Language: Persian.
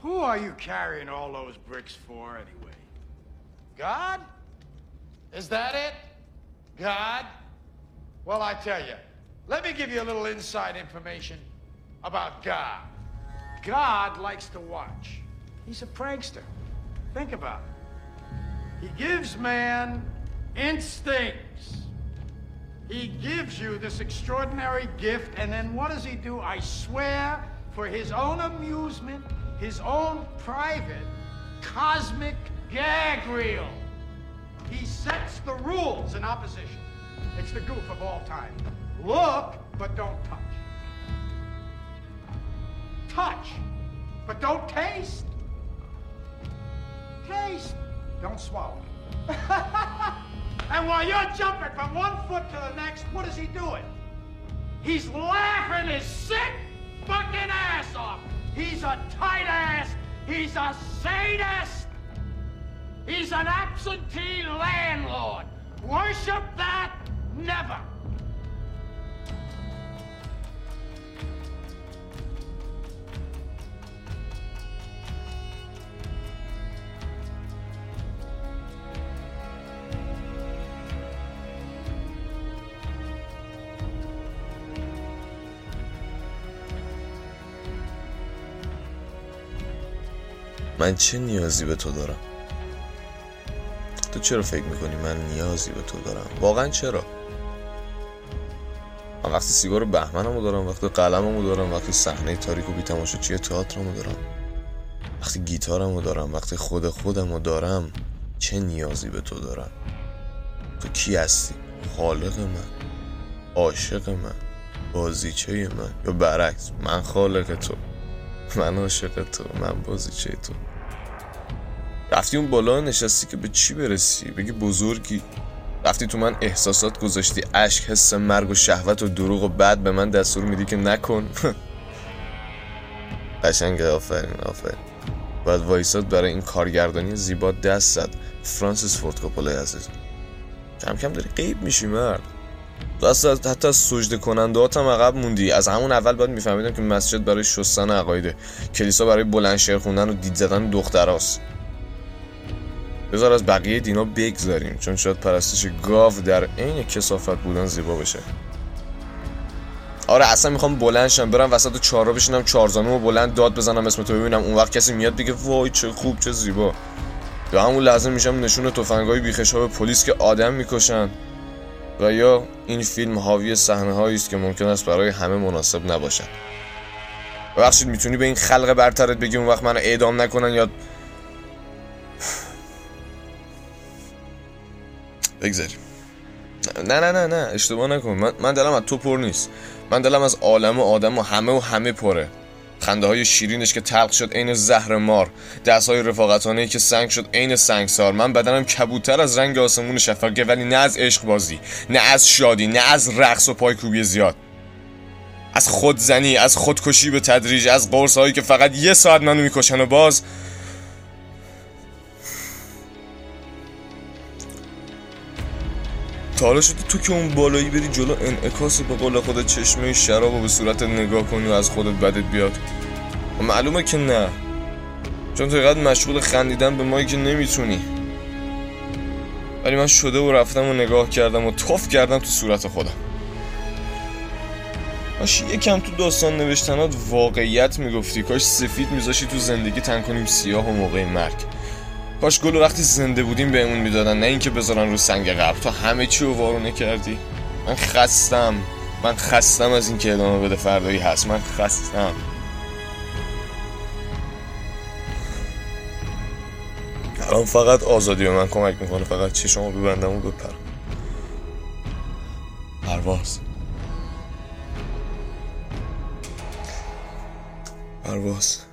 Who are you carrying all those bricks for, anyway? God? Is that it? God? Well, I tell you, let me give you a little inside information about God. God likes to watch. He's a prankster. Think about it. He gives man instincts. He gives you this extraordinary gift, and then what does he do? I swear, for his own amusement, his own private cosmic gag reel. He sets the rules in opposition. It's the goof of all time. Look, but don't touch. Touch, but don't taste. Taste, don't swallow. and while you're jumping from one foot to the next, what is he doing? He's laughing his sick fucking ass off. He's a tight ass. He's a sadist. He's an absentee landlord. Worship that? Never. من چه نیازی به تو دارم؟ تو چرا فکر می‌کنی من نیازی به تو دارم؟ واقعا چرا؟ من وقتی سیگار بهمنمو دارم وقتی قلممو دارم وقتی صحنه تاریک و بی تماشاچی تئاترمو دارم. وقتی گیتارمو دارم وقتی خود خودمو دارم چه نیازی به تو دارم؟ تو کی هستی؟ خالق من عاشق من بازیچه من یا برعکس من خالق تو. من عاشق تو من بازیچه تو. رفتی اون بالا نشستی که به چی برسی؟ بگی بزرگی. رفتی تو من احساسات گذاشتی اشک حس مرگ و شهوت و دروغ و بعد به من دستور میدی که نکن. قشنگه آفرین آفرین. باید وایساد برای این کارگردانی زیبا دست زد. فرانسیس فورد کاپولای عزیز. کم کم داری قیب میشی مرد. تو حتی از سجده کننده هم عقب موندی. از همون اول باید میفهمیدم که مسجد برای شستن عقایده. کلیسا برای بلند شعر خوندن و دید زدن دختراست. بذار از بقیه دینا بگذاریم چون شاید پرستش گاو در عین کسافت بودن زیبا بشه. آره اصلا می‌خوام بلند شم برم وسط چهارراه بشینم چهارزانو و بلند داد بزنم اسم تو ببینم. اون وقت کسی میاد بگه وای چه خوب چه زیبا. یا همون لحظه میشم نشون تفنگای بیخشاب پلیس که آدم می‌کشن. و یا این فیلم حاوی صحنه است که ممکن است برای همه مناسب نباشد. ببخشید می‌تونی به این خلق برترت بگی اون وقت منو اعدام نکنن یا؟ بگذاریم. نه نه نه نه اشتباه نکن. من, من دلم از تو پر نیست. من دلم از عالم و آدم و همه و همه پره. خنده های شیرینش که تلق شد عین زهر مار. دست های رفاقتانه که سنگ شد عین سنگسار. من بدنم کبوتر از رنگ آسمون شفقه ولی نه از عشق بازی نه از شادی نه از رقص و پایکوبی زیاد. از خودزنی از خودکشی به تدریج از قرص هایی که فقط یه ساعت منو می‌کشن و باز تا حالا شده تو که اون بالایی بری جلو انعکاس به قول خودت چشمه شراب و به صورت نگاه کنی و از خودت بدت بیاد. و معلومه که نه. چون تو اینقدر مشغول خندیدن به مایی که نمی‌تونی. ولی من شده و رفتم و نگاه کردم و توف کردم تو صورت خودم. کاش یکم تو داستان نوشتنات واقعیت می‌گفتی. کاش سفید میذاشی تو زندگی تن کنیم سیاه و موقع مرگ. کاش گل وقتی زنده بودیم بهمون می‌دادن نه اینکه بذارن رو سنگ قبر تو همه چی رو وارونه کردی. من خستم. من خستم از اینکه ادامه بده فردایی هست. من خستم. الان فقط آزادی به من کمک می‌کنه. فقط چی شما ببندم و بپرم. پرواز. پرواز.